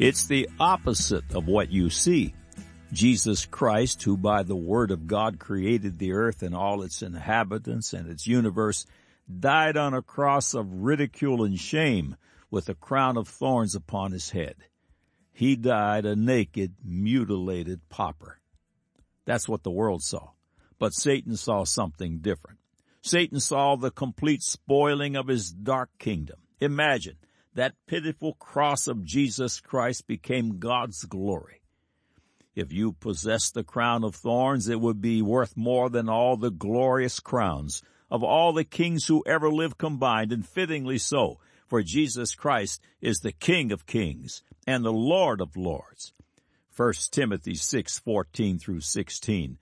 It's the opposite of what you see. Jesus Christ, who by the word of God created the earth and all its inhabitants and its universe, died on a cross of ridicule and shame with a crown of thorns upon his head. He died a naked, mutilated pauper. That's what the world saw. But Satan saw something different. Satan saw the complete spoiling of his dark kingdom. Imagine that pitiful cross of Jesus Christ became God's glory. If you possessed the crown of thorns, it would be worth more than all the glorious crowns of all the kings who ever lived combined, and fittingly so, for Jesus Christ is the King of kings and the Lord of lords. 1 Timothy 6:14 through 16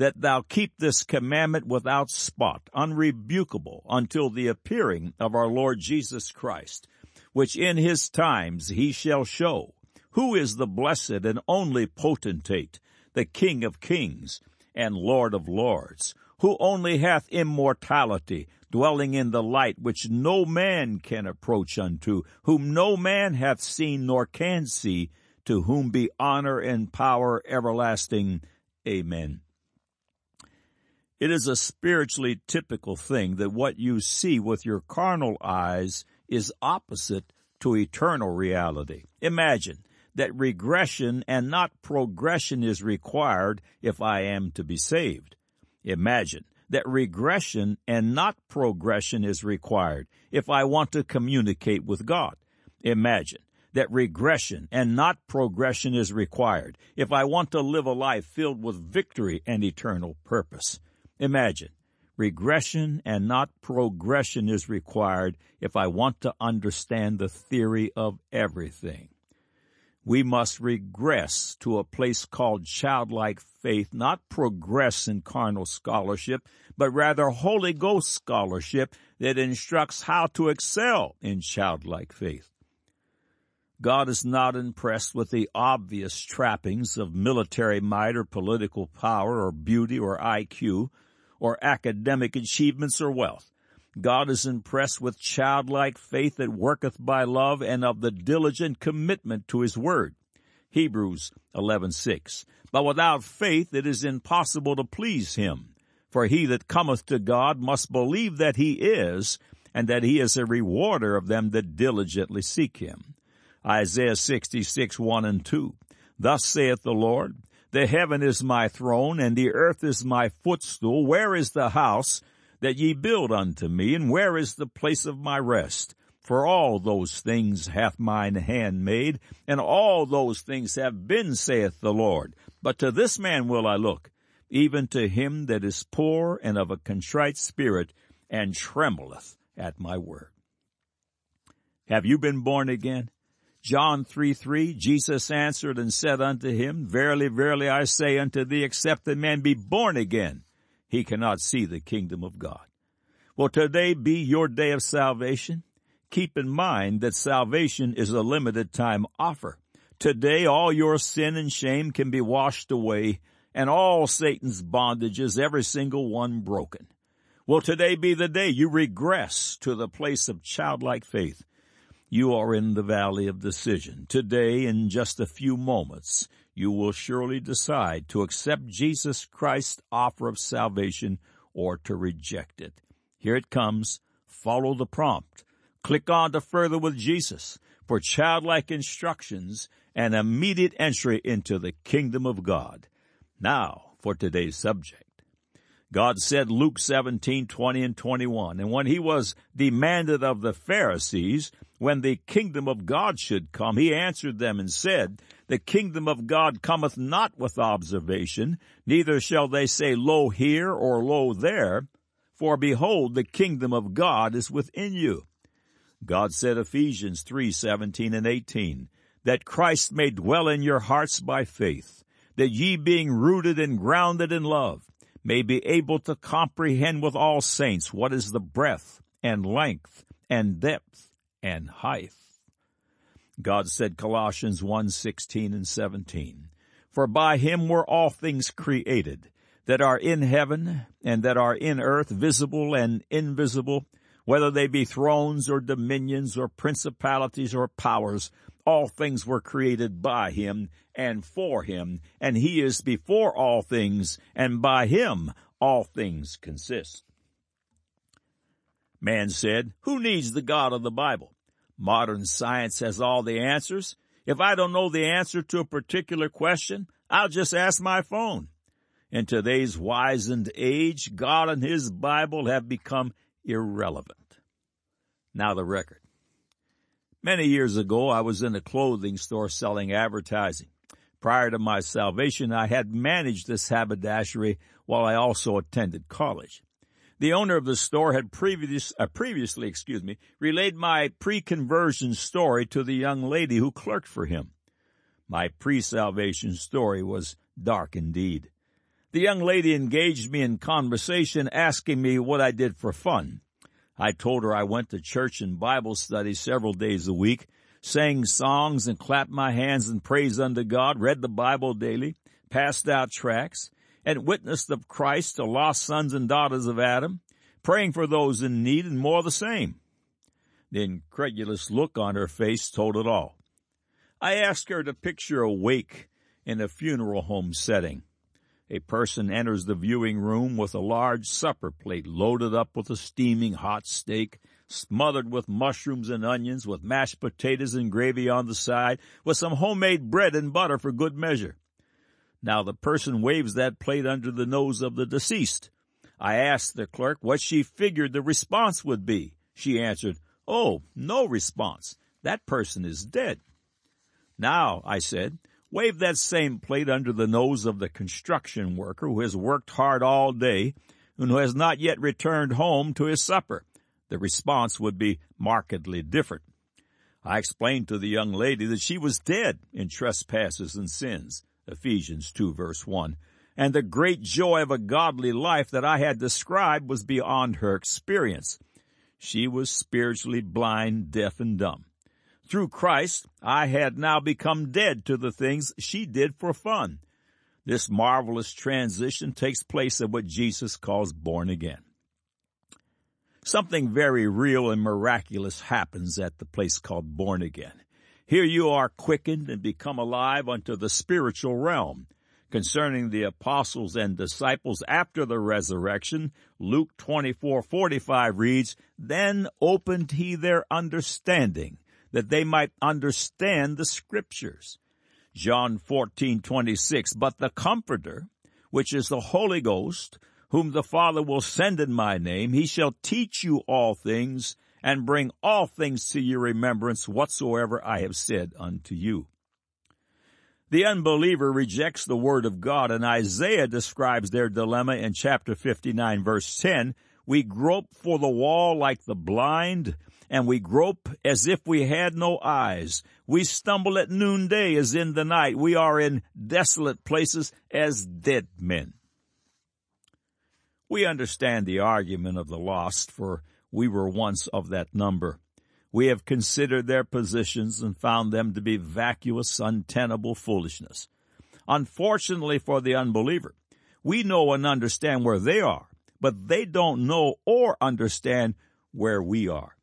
that thou keep this commandment without spot, unrebukable, until the appearing of our Lord Jesus Christ, which in his times he shall show, who is the blessed and only potentate, the King of kings and Lord of lords, who only hath immortality, dwelling in the light which no man can approach unto, whom no man hath seen nor can see, to whom be honor and power everlasting. Amen. It is a spiritually typical thing that what you see with your carnal eyes is opposite to eternal reality. Imagine that regression and not progression is required if I am to be saved. Imagine that regression and not progression is required if I want to communicate with God. Imagine that regression and not progression is required if I want to live a life filled with victory and eternal purpose. Imagine regression and not progression is required if I want to understand the theory of everything. We must regress to a place called childlike faith, not progress in carnal scholarship, but rather Holy Ghost scholarship that instructs how to excel in childlike faith. God is not impressed with the obvious trappings of military might or political power or beauty or IQ, or academic achievements or wealth. God is impressed with childlike faith that worketh by love and of the diligent commitment to his word. Hebrews 11:6. But without faith it is impossible to please him. For he that cometh to God must believe that he is, and that he is a rewarder of them that diligently seek him. Isaiah 66, 1 and 2. Thus saith the Lord, the heaven is my throne, and the earth is my footstool. Where is the house that ye build unto me, and where is the place of my rest? For all those things hath mine hand made, and all those things have been, saith the Lord. But to this man will I look, even to him that is poor and of a contrite spirit, and trembleth at my word. Have you been born again? John 3 3, Jesus answered and said unto him, Verily, verily, I say unto thee, except a man be born again, he cannot see the kingdom of God. Will today be your day of salvation? Keep in mind that salvation is a limited time offer. Today all your sin and shame can be washed away and all Satan's bondages, every single one broken. Will today be the day you regress to the place of childlike faith you are in the valley of decision. Today, in just a few moments, you will surely decide to accept Jesus Christ's offer of salvation or to reject it. Here it comes. Follow the prompt. Click on to further with Jesus for childlike instructions and immediate entry into the kingdom of God. Now for today's subject. God said Luke 17, 20 and 21, and when he was demanded of the Pharisees when the kingdom of God should come, he answered them and said, The kingdom of God cometh not with observation, neither shall they say, Lo here or lo there, for behold, the kingdom of God is within you. God said Ephesians 3, 17 and 18, that Christ may dwell in your hearts by faith, that ye being rooted and grounded in love, may be able to comprehend with all saints what is the breadth and length and depth and height. God said Colossians 1, 16 and 17, For by him were all things created, that are in heaven and that are in earth, visible and invisible, whether they be thrones or dominions or principalities or powers, all things were created by him and for him, and he is before all things, and by him all things consist. Man said, Who needs the God of the Bible? Modern science has all the answers. If I don't know the answer to a particular question, I'll just ask my phone. In today's wizened age, God and His Bible have become irrelevant. Now the record. Many years ago, I was in a clothing store selling advertising. Prior to my salvation, I had managed this haberdashery while I also attended college. The owner of the store had previous, uh, previously, excuse me, relayed my pre-conversion story to the young lady who clerked for him. My pre-salvation story was dark indeed. The young lady engaged me in conversation, asking me what I did for fun. I told her I went to church and Bible study several days a week, sang songs and clapped my hands in praise unto God, read the Bible daily, passed out tracts, and witnessed of Christ to lost sons and daughters of Adam, praying for those in need and more the same. The incredulous look on her face told it all. I asked her to picture a wake in a funeral home setting. A person enters the viewing room with a large supper plate loaded up with a steaming hot steak, smothered with mushrooms and onions, with mashed potatoes and gravy on the side, with some homemade bread and butter for good measure. Now the person waves that plate under the nose of the deceased. I asked the clerk what she figured the response would be. She answered, Oh, no response. That person is dead. Now, I said, wave that same plate under the nose of the construction worker who has worked hard all day and who has not yet returned home to his supper. The response would be markedly different. I explained to the young lady that she was dead in trespasses and sins, Ephesians 2 verse 1. And the great joy of a godly life that I had described was beyond her experience. She was spiritually blind, deaf, and dumb. Through Christ, I had now become dead to the things she did for fun. This marvelous transition takes place at what Jesus calls born again. Something very real and miraculous happens at the place called born again. Here you are quickened and become alive unto the spiritual realm. Concerning the apostles and disciples after the resurrection, Luke 24:45 reads, "Then opened he their understanding, that they might understand the scriptures." John 14:26, "But the Comforter, which is the Holy Ghost, whom the Father will send in my name, he shall teach you all things and bring all things to your remembrance whatsoever I have said unto you. The unbeliever rejects the word of God and Isaiah describes their dilemma in chapter 59 verse 10. We grope for the wall like the blind and we grope as if we had no eyes. We stumble at noonday as in the night. We are in desolate places as dead men. We understand the argument of the lost for we were once of that number. We have considered their positions and found them to be vacuous, untenable foolishness. Unfortunately for the unbeliever, we know and understand where they are, but they don't know or understand where we are.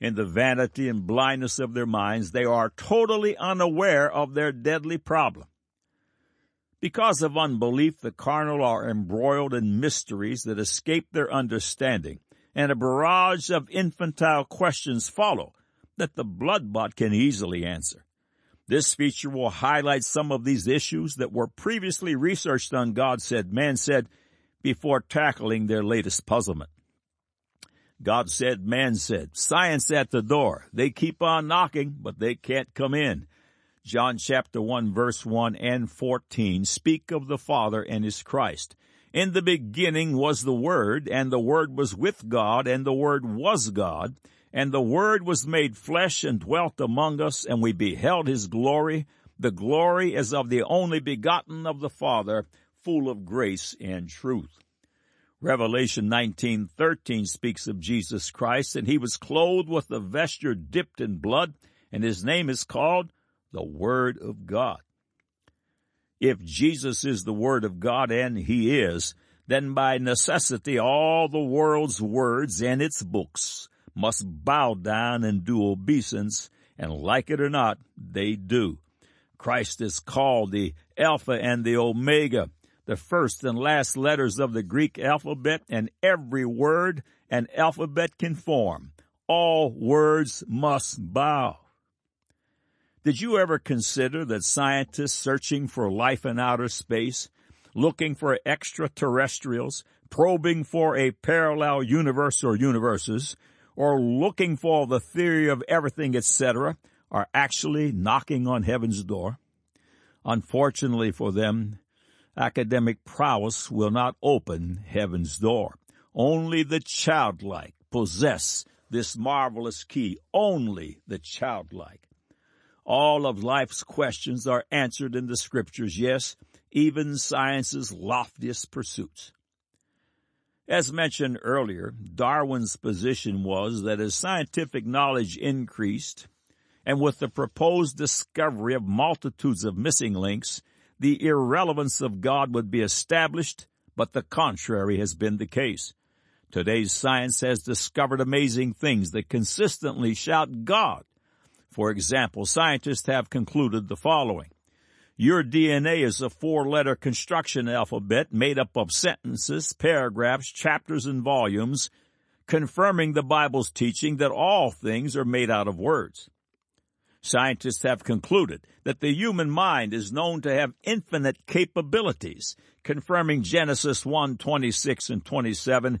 In the vanity and blindness of their minds, they are totally unaware of their deadly problem. Because of unbelief, the carnal are embroiled in mysteries that escape their understanding and a barrage of infantile questions follow that the blood-bought can easily answer. This feature will highlight some of these issues that were previously researched on God said, man said, before tackling their latest puzzlement. God said, man said, science at the door. They keep on knocking, but they can't come in. John chapter 1 verse 1 and 14 speak of the Father and His Christ. In the beginning was the Word, and the Word was with God, and the Word was God. And the Word was made flesh and dwelt among us, and we beheld His glory, the glory as of the only begotten of the Father, full of grace and truth. Revelation 19:13 speaks of Jesus Christ, and he was clothed with a vesture dipped in blood, and his name is called the Word of God. If Jesus is the Word of God, and He is, then by necessity all the world's words and its books must bow down and do obeisance And like it or not, they do. Christ is called the Alpha and the Omega, the first and last letters of the Greek alphabet, and every word an alphabet can form. All words must bow. Did you ever consider that scientists searching for life in outer space, looking for extraterrestrials, probing for a parallel universe or universes, or looking for the theory of everything, etc., are actually knocking on heaven's door? Unfortunately for them, academic prowess will not open heaven's door. Only the childlike possess this marvelous key. Only the childlike. All of life's questions are answered in the scriptures, yes, even science's loftiest pursuits. As mentioned earlier, Darwin's position was that as scientific knowledge increased, and with the proposed discovery of multitudes of missing links, the irrelevance of God would be established, but the contrary has been the case. Today's science has discovered amazing things that consistently shout God for example, scientists have concluded the following. Your DNA is a four-letter construction alphabet made up of sentences, paragraphs, chapters, and volumes, confirming the Bible's teaching that all things are made out of words. Scientists have concluded that the human mind is known to have infinite capabilities, confirming Genesis 1, 26 and 27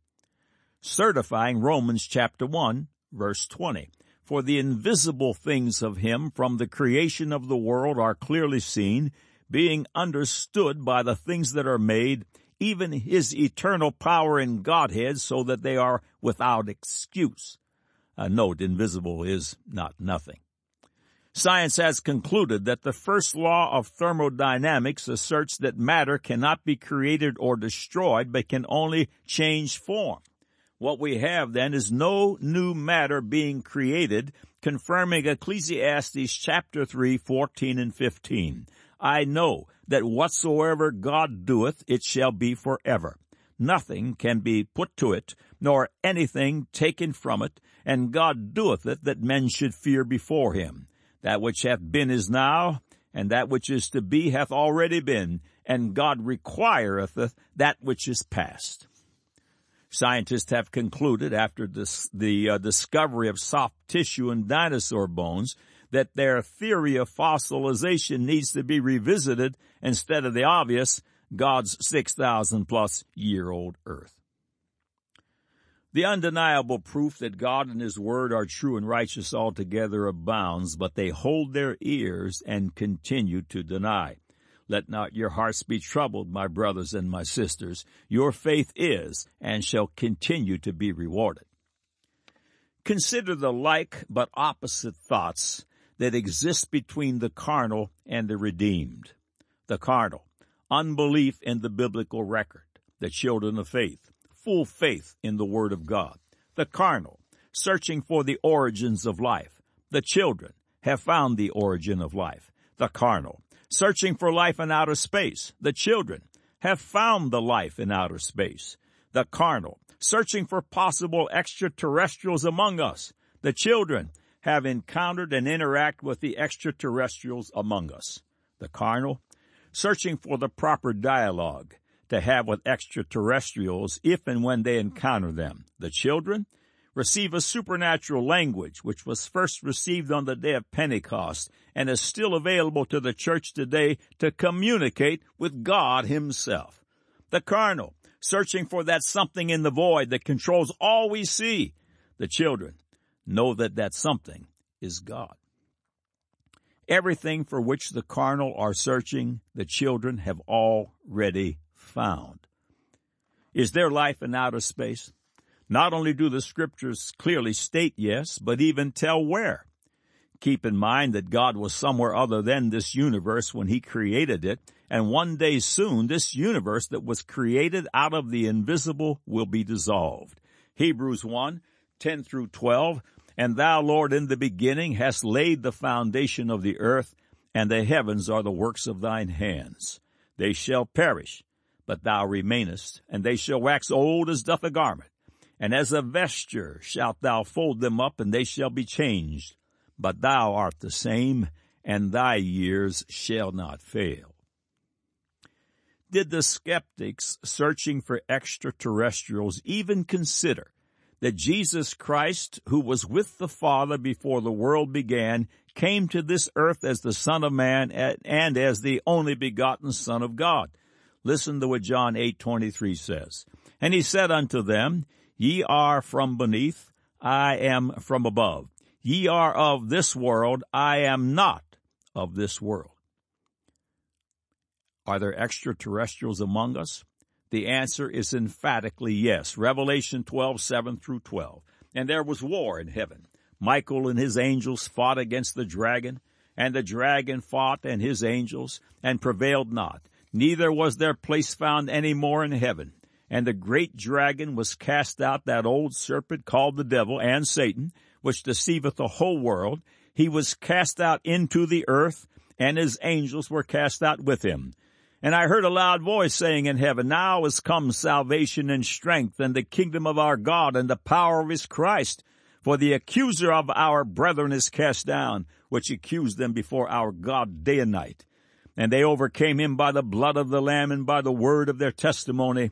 certifying Romans chapter 1, verse 20. For the invisible things of him from the creation of the world are clearly seen, being understood by the things that are made, even his eternal power and Godhead, so that they are without excuse. A note, invisible is not nothing. Science has concluded that the first law of thermodynamics asserts that matter cannot be created or destroyed, but can only change form. What we have then is no new matter being created, confirming Ecclesiastes chapter 3, 14 and 15. I know that whatsoever God doeth, it shall be forever. Nothing can be put to it, nor anything taken from it, and God doeth it that men should fear before him. That which hath been is now, and that which is to be hath already been, and God requireth that which is past. Scientists have concluded after this, the uh, discovery of soft tissue in dinosaur bones that their theory of fossilization needs to be revisited instead of the obvious God's 6,000 plus year old earth. The undeniable proof that God and His Word are true and righteous altogether abounds, but they hold their ears and continue to deny. Let not your hearts be troubled, my brothers and my sisters. Your faith is and shall continue to be rewarded. Consider the like but opposite thoughts that exist between the carnal and the redeemed. The carnal, unbelief in the biblical record, the children of faith, full faith in the Word of God. The carnal, searching for the origins of life. The children have found the origin of life. The carnal, searching for life in outer space. The children have found the life in outer space. The carnal, searching for possible extraterrestrials among us. The children have encountered and interact with the extraterrestrials among us. The carnal, searching for the proper dialogue to have with extraterrestrials if and when they encounter them. The children, receive a supernatural language which was first received on the day of Pentecost and is still available to the church today to communicate with God himself. The carnal, searching for that something in the void that controls all we see. The children know that that something is God. Everything for which the carnal are searching, the children have already found. Is there life in outer space? Not only do the scriptures clearly state yes, but even tell where. Keep in mind that God was somewhere other than this universe when He created it, and one day soon this universe that was created out of the invisible will be dissolved. Hebrews 1, 10 through 12, And thou, Lord, in the beginning hast laid the foundation of the earth, and the heavens are the works of thine hands. They shall perish, but thou remainest, and they shall wax old as doth a garment. And as a vesture shalt thou fold them up, and they shall be changed but thou art the same, and thy years shall not fail. Did the skeptics searching for extraterrestrials even consider that Jesus Christ, who was with the Father before the world began, came to this earth as the Son of Man and as the only begotten Son of God? Listen to what John 8:23 says. And he said unto them, Ye are from beneath, I am from above. Ye are of this world, I am not of this world. Are there extraterrestrials among us? The answer is emphatically yes. Revelation 12, 7 through 12. And there was war in heaven. Michael and his angels fought against the dragon, and the dragon fought and his angels, and prevailed not. Neither was their place found any more in heaven. And the great dragon was cast out, that old serpent called the devil and Satan, which deceiveth the whole world. He was cast out into the earth, and his angels were cast out with him. And I heard a loud voice saying in heaven, Now is come salvation and strength, and the kingdom of our God, and the power of his Christ. For the accuser of our brethren is cast down, which accused them before our God day and night. And they overcame him by the blood of the Lamb and by the word of their testimony,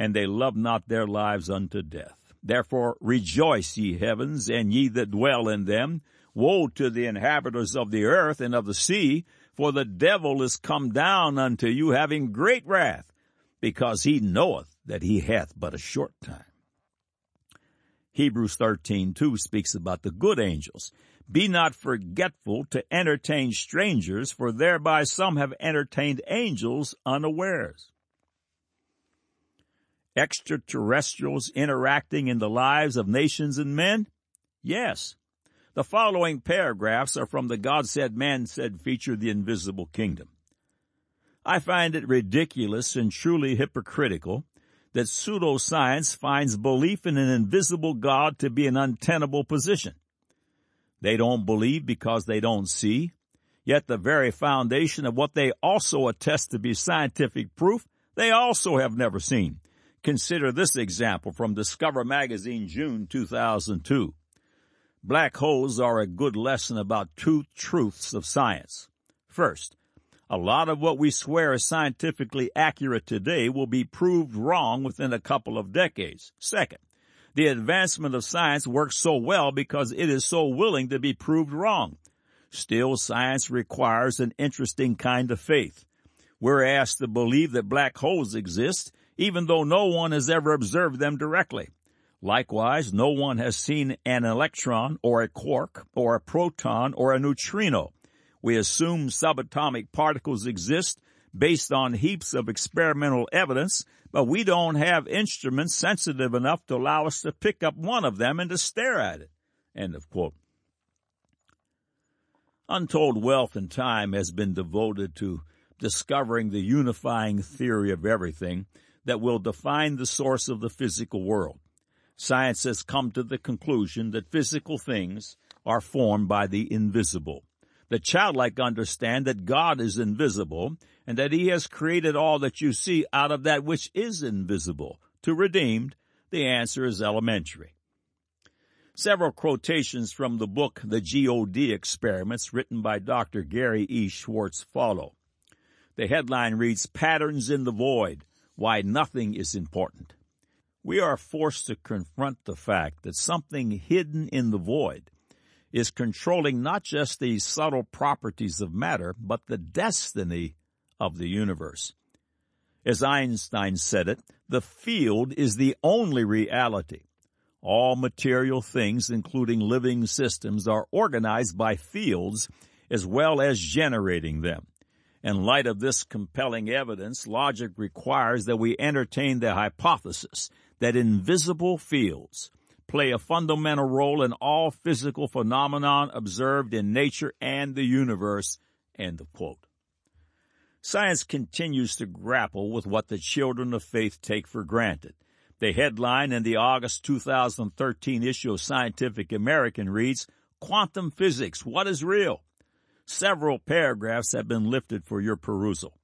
and they love not their lives unto death. Therefore rejoice, ye heavens, and ye that dwell in them. Woe to the inhabitants of the earth and of the sea, for the devil is come down unto you having great wrath, because he knoweth that he hath but a short time. Hebrews 13, 2 speaks about the good angels. Be not forgetful to entertain strangers, for thereby some have entertained angels unawares extraterrestrials interacting in the lives of nations and men? Yes. The following paragraphs are from the God Said, Man Said feature, The Invisible Kingdom. I find it ridiculous and truly hypocritical that pseudoscience finds belief in an invisible God to be an untenable position. They don't believe because they don't see, yet the very foundation of what they also attest to be scientific proof, they also have never seen. Consider this example from Discover Magazine, June 2002. Black holes are a good lesson about two truths of science. First, a lot of what we swear is scientifically accurate today will be proved wrong within a couple of decades. Second, the advancement of science works so well because it is so willing to be proved wrong. Still, science requires an interesting kind of faith. We're asked to believe that black holes exist even though no one has ever observed them directly. Likewise, no one has seen an electron or a quark or a proton or a neutrino. We assume subatomic particles exist based on heaps of experimental evidence, but we don't have instruments sensitive enough to allow us to pick up one of them and to stare at it. End of quote. Untold wealth and time has been devoted to discovering the unifying theory of everything that will define the source of the physical world. Science has come to the conclusion that physical things are formed by the invisible. The childlike understand that God is invisible and that he has created all that you see out of that which is invisible. To redeemed, the answer is elementary. Several quotations from the book The God Experiments written by Dr. Gary E. Schwartz follow. The headline reads Patterns in the Void why nothing is important. We are forced to confront the fact that something hidden in the void is controlling not just the subtle properties of matter, but the destiny of the universe. As Einstein said it, the field is the only reality. All material things, including living systems, are organized by fields as well as generating them. In light of this compelling evidence, logic requires that we entertain the hypothesis that invisible fields, play a fundamental role in all physical phenomenon observed in nature and the universe. End of quote. Science continues to grapple with what the children of faith take for granted. The headline in the August 2013 issue of Scientific American reads, Quantum Physics, What is Real? Several paragraphs have been lifted for your perusal.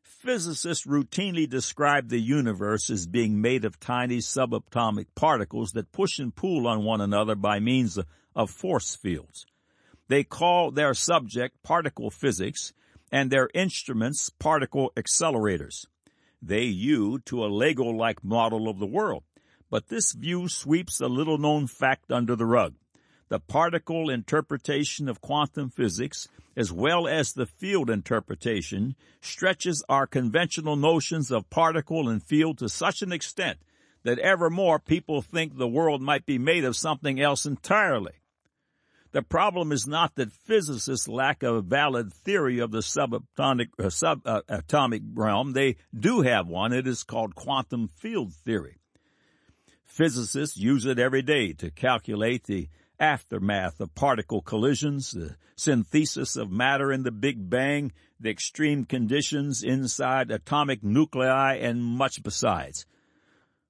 Physicists routinely describe the universe as being made of tiny subatomic particles that push and pull on one another by means of force fields. They call their subject particle physics and their instruments particle accelerators. They hew to a Lego-like model of the world, but this view sweeps a little-known fact under the rug. The particle interpretation of quantum physics, as well as the field interpretation, stretches our conventional notions of particle and field to such an extent that ever more people think the world might be made of something else entirely. The problem is not that physicists lack a valid theory of the subatomic, uh, subatomic realm. They do have one. It is called quantum field theory. Physicists use it every day to calculate the aftermath of particle collisions, the synthesis of matter in the Big Bang, the extreme conditions inside atomic nuclei, and much besides.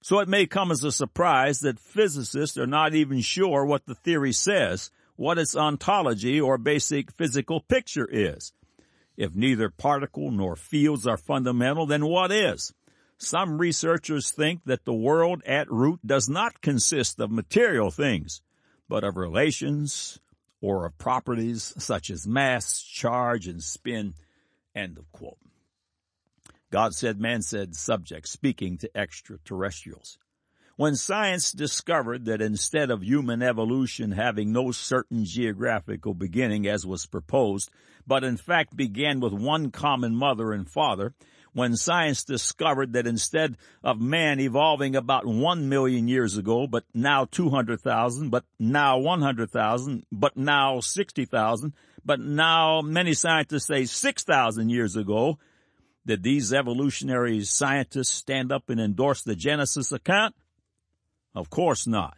So it may come as a surprise that physicists are not even sure what the theory says, what its ontology or basic physical picture is. If neither particle nor fields are fundamental, then what is? Some researchers think that the world at root does not consist of material things, but of relations or of properties such as mass, charge, and spin. End of quote. God said, man said subject, speaking to extraterrestrials. When science discovered that instead of human evolution having no certain geographical beginning as was proposed, but in fact began with one common mother and father, when science discovered that instead of man evolving about one million years ago, but now 200,000, but now 100,000, but now 60,000, but now many scientists say 6,000 years ago, did these evolutionary scientists stand up and endorse the Genesis account? Of course not.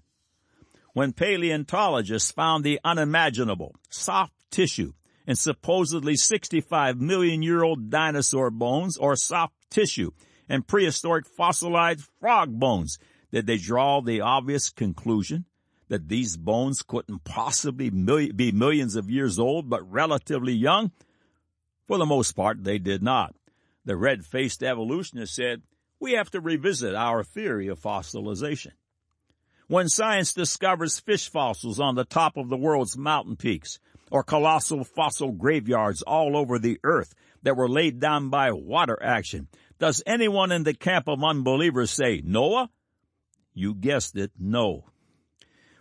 When paleontologists found the unimaginable, soft tissue in supposedly 65 million year old dinosaur bones or soft tissue and prehistoric fossilized frog bones, did they draw the obvious conclusion that these bones couldn't possibly be millions of years old but relatively young? For the most part, they did not. The red-faced evolutionist said, we have to revisit our theory of fossilization. When science discovers fish fossils on the top of the world's mountain peaks, or colossal fossil graveyards all over the earth that were laid down by water action, does anyone in the camp of unbelievers say, Noah? You guessed it, no.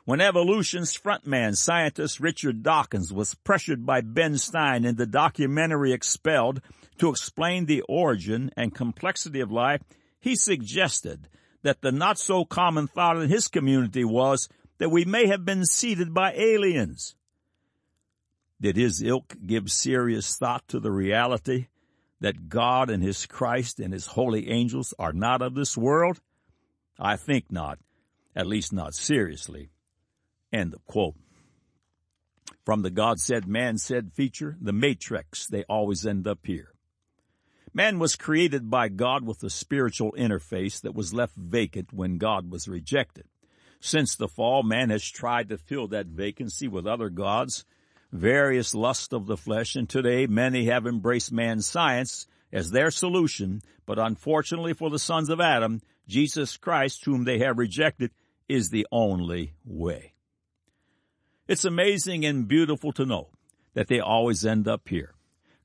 When evolution's frontman, scientist Richard Dawkins, was pressured by Ben Stein in the documentary Expelled to explain the origin and complexity of life, he suggested that the not so common thought in his community was that we may have been seeded by aliens. Did his ilk give serious thought to the reality that God and his Christ and his holy angels are not of this world? I think not, at least not seriously. End of quote. From the God said, man said feature, the matrix, they always end up here. Man was created by God with a spiritual interface that was left vacant when God was rejected. Since the fall, man has tried to fill that vacancy with other gods, various lusts of the flesh, and today many have embraced man's science as their solution, but unfortunately for the sons of Adam, Jesus Christ, whom they have rejected, is the only way. It's amazing and beautiful to know that they always end up here.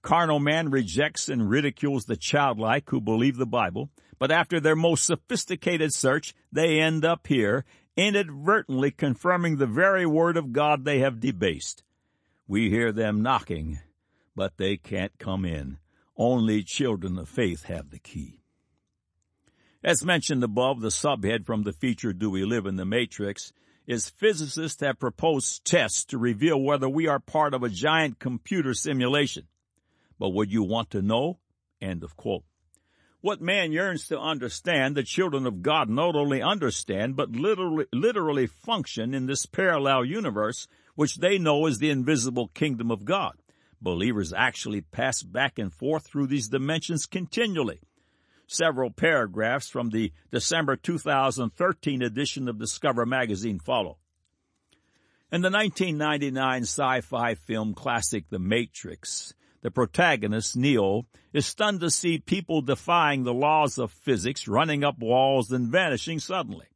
Carnal man rejects and ridicules the childlike who believe the Bible, but after their most sophisticated search, they end up here, inadvertently confirming the very word of God they have debased. We hear them knocking, but they can't come in. Only children of faith have the key. As mentioned above, the subhead from the feature Do We Live in the Matrix is physicists have proposed tests to reveal whether we are part of a giant computer simulation. But would you want to know? End of quote. What man yearns to understand, the children of God not only understand, but literally, literally function in this parallel universe, which they know is the invisible kingdom of God. Believers actually pass back and forth through these dimensions continually. Several paragraphs from the December 2013 edition of Discover magazine follow. In the 1999 sci-fi film classic The Matrix, the protagonist, Neo, is stunned to see people defying the laws of physics, running up walls and vanishing suddenly.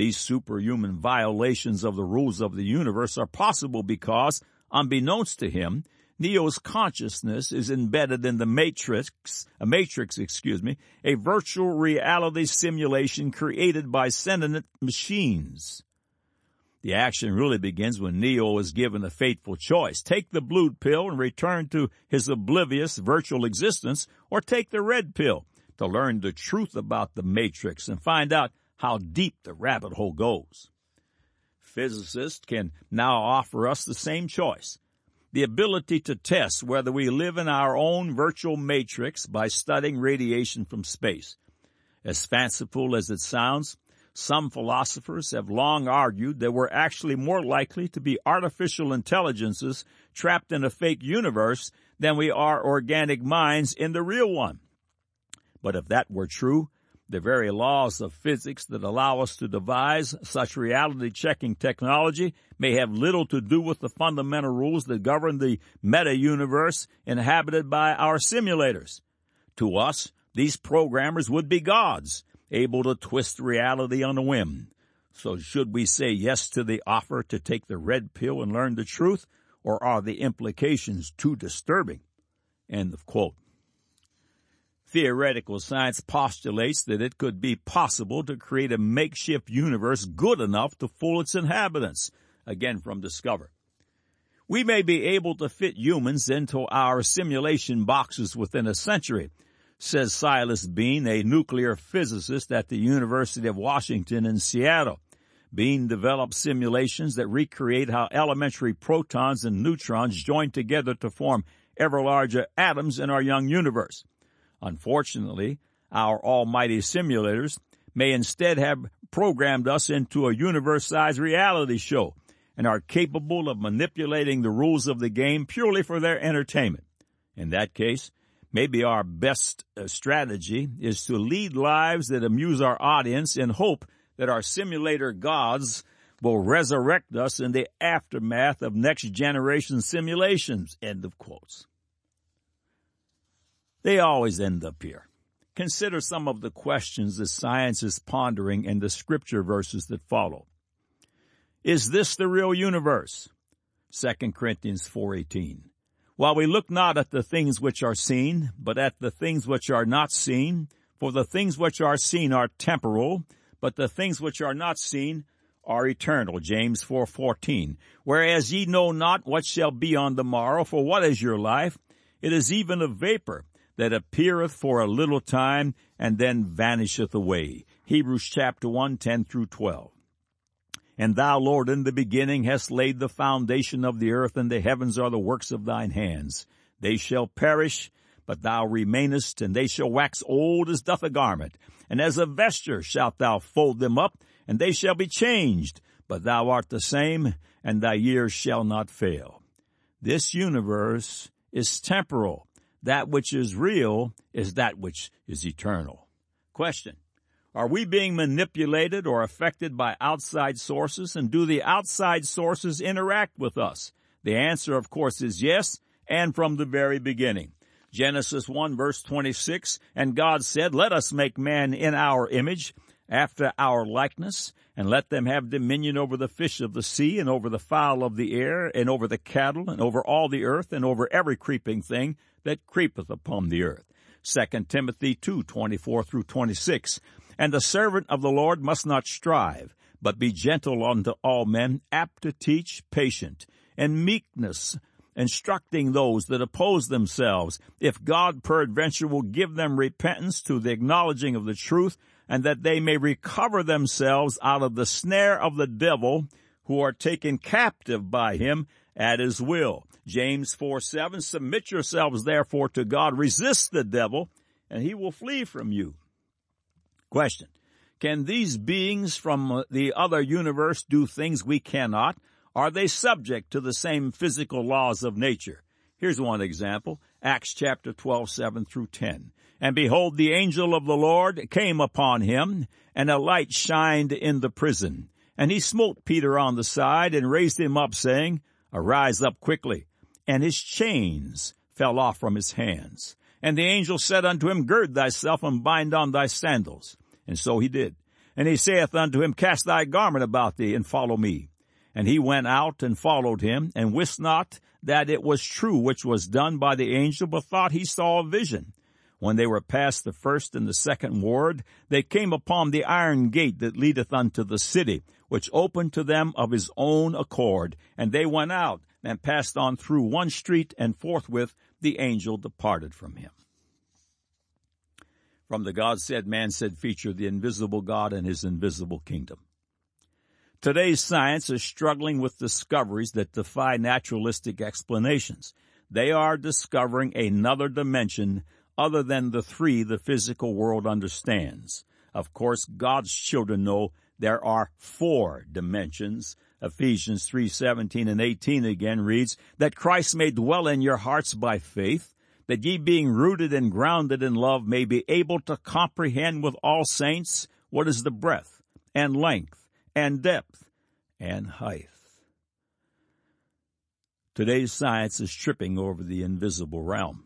These superhuman violations of the rules of the universe are possible because, unbeknownst to him, Neo's consciousness is embedded in the matrix, a matrix, excuse me, a virtual reality simulation created by sentient machines. The action really begins when Neo is given a fateful choice. Take the blue pill and return to his oblivious virtual existence, or take the red pill to learn the truth about the matrix and find out how deep the rabbit hole goes. Physicists can now offer us the same choice. The ability to test whether we live in our own virtual matrix by studying radiation from space. As fanciful as it sounds, some philosophers have long argued that we're actually more likely to be artificial intelligences trapped in a fake universe than we are organic minds in the real one. But if that were true, the very laws of physics that allow us to devise such reality checking technology may have little to do with the fundamental rules that govern the meta universe inhabited by our simulators. To us, these programmers would be gods, able to twist reality on a whim. So should we say yes to the offer to take the red pill and learn the truth, or are the implications too disturbing? End of quote. Theoretical science postulates that it could be possible to create a makeshift universe good enough to fool its inhabitants. Again from Discover. We may be able to fit humans into our simulation boxes within a century, says Silas Beane, a nuclear physicist at the University of Washington in Seattle. Beane developed simulations that recreate how elementary protons and neutrons join together to form ever larger atoms in our young universe. Unfortunately, our almighty simulators may instead have programmed us into a universe-sized reality show and are capable of manipulating the rules of the game purely for their entertainment. In that case, Maybe our best uh, strategy is to lead lives that amuse our audience in hope that our simulator gods will resurrect us in the aftermath of next generation simulations. End of quotes. They always end up here. Consider some of the questions the science is pondering in the scripture verses that follow. Is this the real universe? 2 Corinthians 4:18. While we look not at the things which are seen, but at the things which are not seen, for the things which are seen are temporal, but the things which are not seen are eternal. James 4:14. Whereas ye know not what shall be on the morrow, for what is your life? It is even a vapor that appeareth for a little time and then vanisheth away. Hebrews chapter 1, 10 through 12. And thou, Lord, in the beginning hast laid the foundation of the earth, and the heavens are the works of thine hands. They shall perish, but thou remainest, and they shall wax old as doth a garment. And as a vesture shalt thou fold them up, and they shall be changed, but thou art the same, and thy years shall not fail. This universe is temporal. That which is real is that which is eternal. Question. Are we being manipulated or affected by outside sources and do the outside sources interact with us? The answer, of course, is yes, and from the very beginning. Genesis 1 verse 26, and God said, let us make man in our image, after our likeness, and let them have dominion over the fish of the sea, and over the fowl of the air, and over the cattle, and over all the earth, and over every creeping thing that creepeth upon the earth. 2 Timothy 2, 24 through 26. And the servant of the Lord must not strive, but be gentle unto all men, apt to teach, patient, and meekness, instructing those that oppose themselves, if God peradventure will give them repentance to the acknowledging of the truth, and that they may recover themselves out of the snare of the devil, who are taken captive by him at his will. James 4 7, submit yourselves therefore to God, resist the devil, and he will flee from you. Question. Can these beings from the other universe do things we cannot? Are they subject to the same physical laws of nature? Here's one example. Acts chapter 12, 7 through 10. And behold, the angel of the Lord came upon him, and a light shined in the prison. And he smote Peter on the side and raised him up, saying, Arise up quickly. And his chains fell off from his hands. And the angel said unto him, Gird thyself and bind on thy sandals. And so he did. And he saith unto him, Cast thy garment about thee, and follow me. And he went out and followed him, and wist not that it was true which was done by the angel, but thought he saw a vision. When they were past the first and the second ward, they came upon the iron gate that leadeth unto the city, which opened to them of his own accord. And they went out and passed on through one street, and forthwith the angel departed from him. From the God said, man said feature, the invisible God and his invisible kingdom. Today's science is struggling with discoveries that defy naturalistic explanations. They are discovering another dimension other than the three the physical world understands. Of course, God's children know there are four dimensions. Ephesians 3:17 and 18 again reads that Christ may dwell in your hearts by faith, that ye being rooted and grounded in love may be able to comprehend with all saints what is the breadth and length and depth and height. Today's science is tripping over the invisible realm.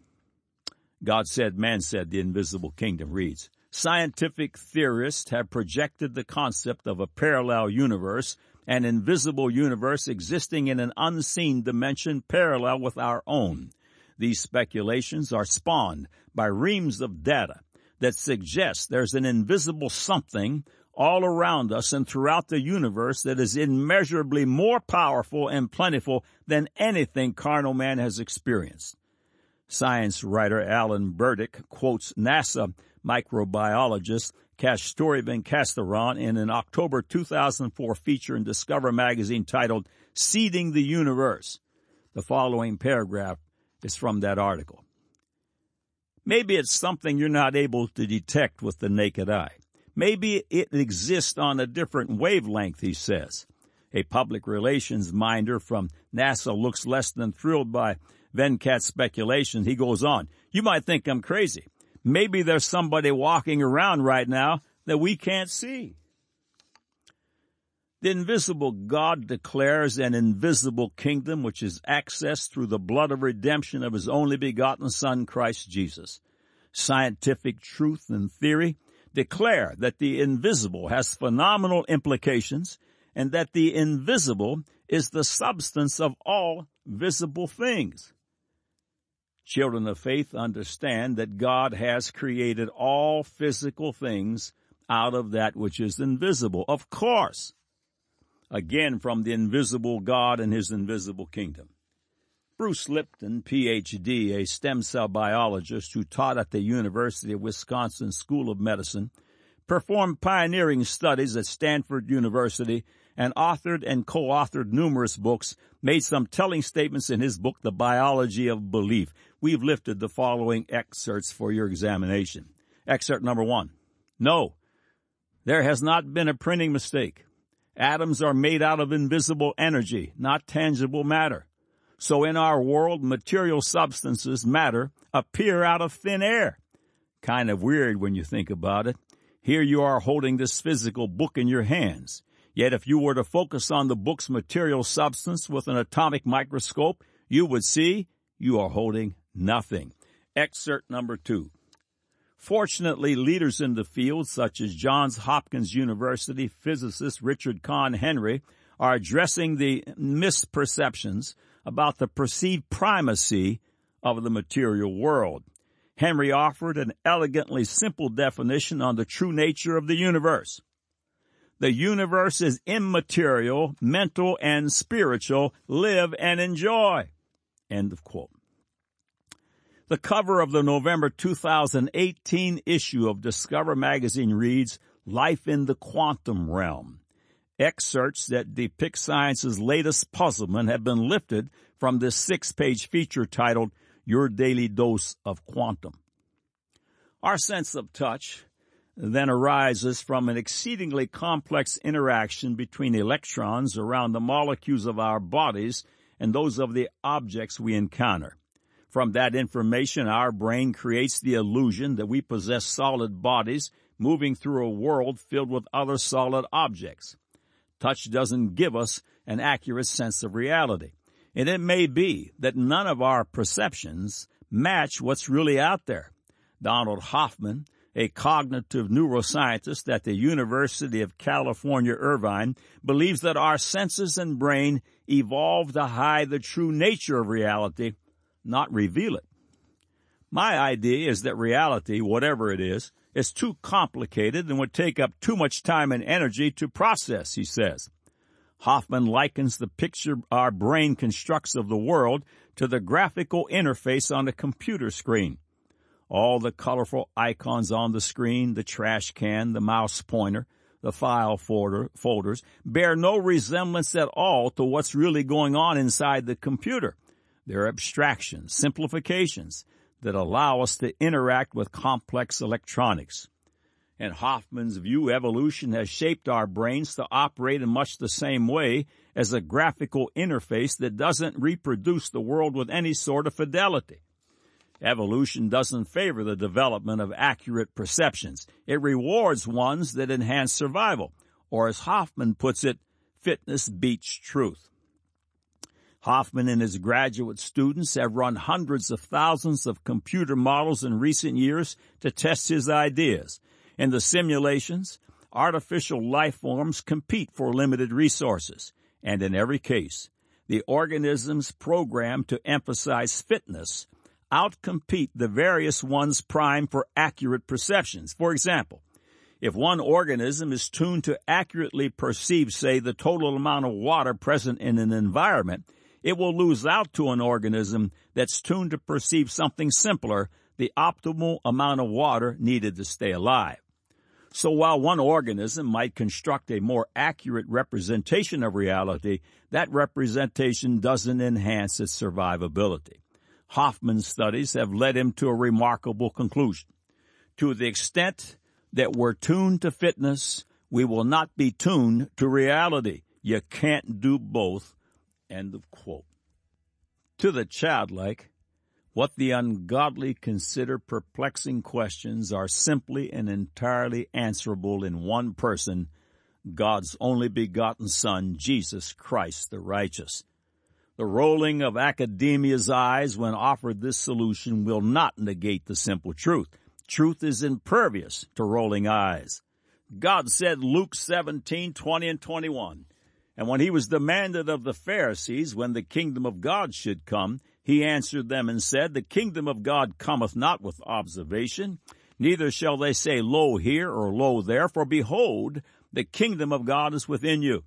God said, man said, the invisible kingdom reads, Scientific theorists have projected the concept of a parallel universe, an invisible universe existing in an unseen dimension parallel with our own. These speculations are spawned by reams of data that suggest there's an invisible something all around us and throughout the universe that is immeasurably more powerful and plentiful than anything carnal man has experienced. Science writer Alan Burdick quotes NASA microbiologist Kasturi Venkateswaran in an October 2004 feature in Discover magazine titled Seeding the Universe. The following paragraph is from that article. Maybe it's something you're not able to detect with the naked eye. Maybe it exists on a different wavelength, he says. A public relations minder from NASA looks less than thrilled by Venkat's speculations. He goes on, you might think I'm crazy. Maybe there's somebody walking around right now that we can't see. The invisible God declares an invisible kingdom which is accessed through the blood of redemption of his only begotten Son, Christ Jesus. Scientific truth and theory declare that the invisible has phenomenal implications and that the invisible is the substance of all visible things. Children of faith understand that God has created all physical things out of that which is invisible. Of course. Again, from the invisible God and his invisible kingdom. Bruce Lipton, PhD, a stem cell biologist who taught at the University of Wisconsin School of Medicine, performed pioneering studies at Stanford University and authored and co-authored numerous books, made some telling statements in his book, The Biology of Belief. We've lifted the following excerpts for your examination. Excerpt number one. No, there has not been a printing mistake. Atoms are made out of invisible energy, not tangible matter. So in our world, material substances, matter, appear out of thin air. Kind of weird when you think about it. Here you are holding this physical book in your hands. Yet if you were to focus on the book's material substance with an atomic microscope, you would see you are holding nothing. Excerpt number two. Fortunately, leaders in the field, such as Johns Hopkins University physicist Richard Conn Henry, are addressing the misperceptions about the perceived primacy of the material world. Henry offered an elegantly simple definition on the true nature of the universe. The universe is immaterial, mental, and spiritual. Live and enjoy. End of quote. The cover of the November 2018 issue of Discover magazine reads, Life in the Quantum Realm. Excerpts that depict science's latest puzzlement have been lifted from this six page feature titled Your Daily Dose of Quantum. Our sense of touch then arises from an exceedingly complex interaction between electrons around the molecules of our bodies and those of the objects we encounter. From that information, our brain creates the illusion that we possess solid bodies moving through a world filled with other solid objects. Touch doesn't give us an accurate sense of reality. And it may be that none of our perceptions match what's really out there. Donald Hoffman, a cognitive neuroscientist at the University of California, Irvine, believes that our senses and brain evolved to hide the true nature of reality, not reveal it. My idea is that reality, whatever it is, is too complicated and would take up too much time and energy to process, he says. Hoffman likens the picture our brain constructs of the world to the graphical interface on a computer screen. All the colorful icons on the screen, the trash can, the mouse pointer, the file folder, folders, bear no resemblance at all to what's really going on inside the computer. They're abstractions, simplifications that allow us to interact with complex electronics. In Hoffman's view, evolution has shaped our brains to operate in much the same way as a graphical interface that doesn't reproduce the world with any sort of fidelity. Evolution doesn't favor the development of accurate perceptions. It rewards ones that enhance survival, or as Hoffman puts it, fitness beats truth. Hoffman and his graduate students have run hundreds of thousands of computer models in recent years to test his ideas. In the simulations, artificial life forms compete for limited resources, and in every case, the organisms programmed to emphasize fitness outcompete the various ones primed for accurate perceptions. For example, if one organism is tuned to accurately perceive, say, the total amount of water present in an environment, it will lose out to an organism that's tuned to perceive something simpler, the optimal amount of water needed to stay alive. So while one organism might construct a more accurate representation of reality, that representation doesn't enhance its survivability. Hoffman's studies have led him to a remarkable conclusion. To the extent that we're tuned to fitness, we will not be tuned to reality. You can't do both. End of quote. To the childlike, what the ungodly consider perplexing questions are simply and entirely answerable in one person, God's only begotten Son, Jesus Christ the righteous. The rolling of academia's eyes when offered this solution will not negate the simple truth. Truth is impervious to rolling eyes. God said Luke 17, 20 and 21. And when he was demanded of the Pharisees when the kingdom of God should come, he answered them and said, The kingdom of God cometh not with observation, neither shall they say, Lo here or Lo there, for behold, the kingdom of God is within you.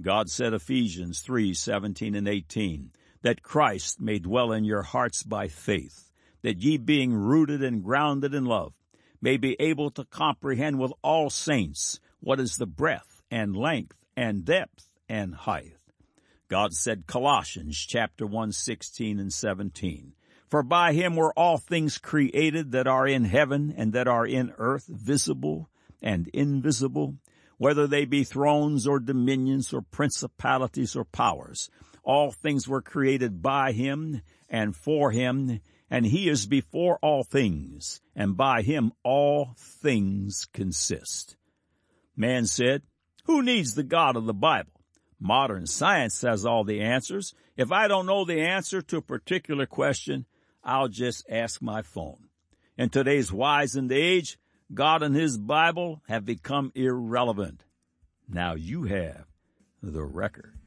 God said Ephesians 3, 17 and 18, that Christ may dwell in your hearts by faith, that ye being rooted and grounded in love, may be able to comprehend with all saints what is the breadth and length and depth and height God said Colossians chapter 1, 16 and 17. For by him were all things created that are in heaven and that are in earth, visible and invisible, whether they be thrones or dominions or principalities or powers. All things were created by him and for him, and he is before all things, and by him all things consist. Man said, Who needs the God of the Bible? Modern science has all the answers. If I don't know the answer to a particular question, I'll just ask my phone. In today's wizened age, God and His Bible have become irrelevant. Now you have the record.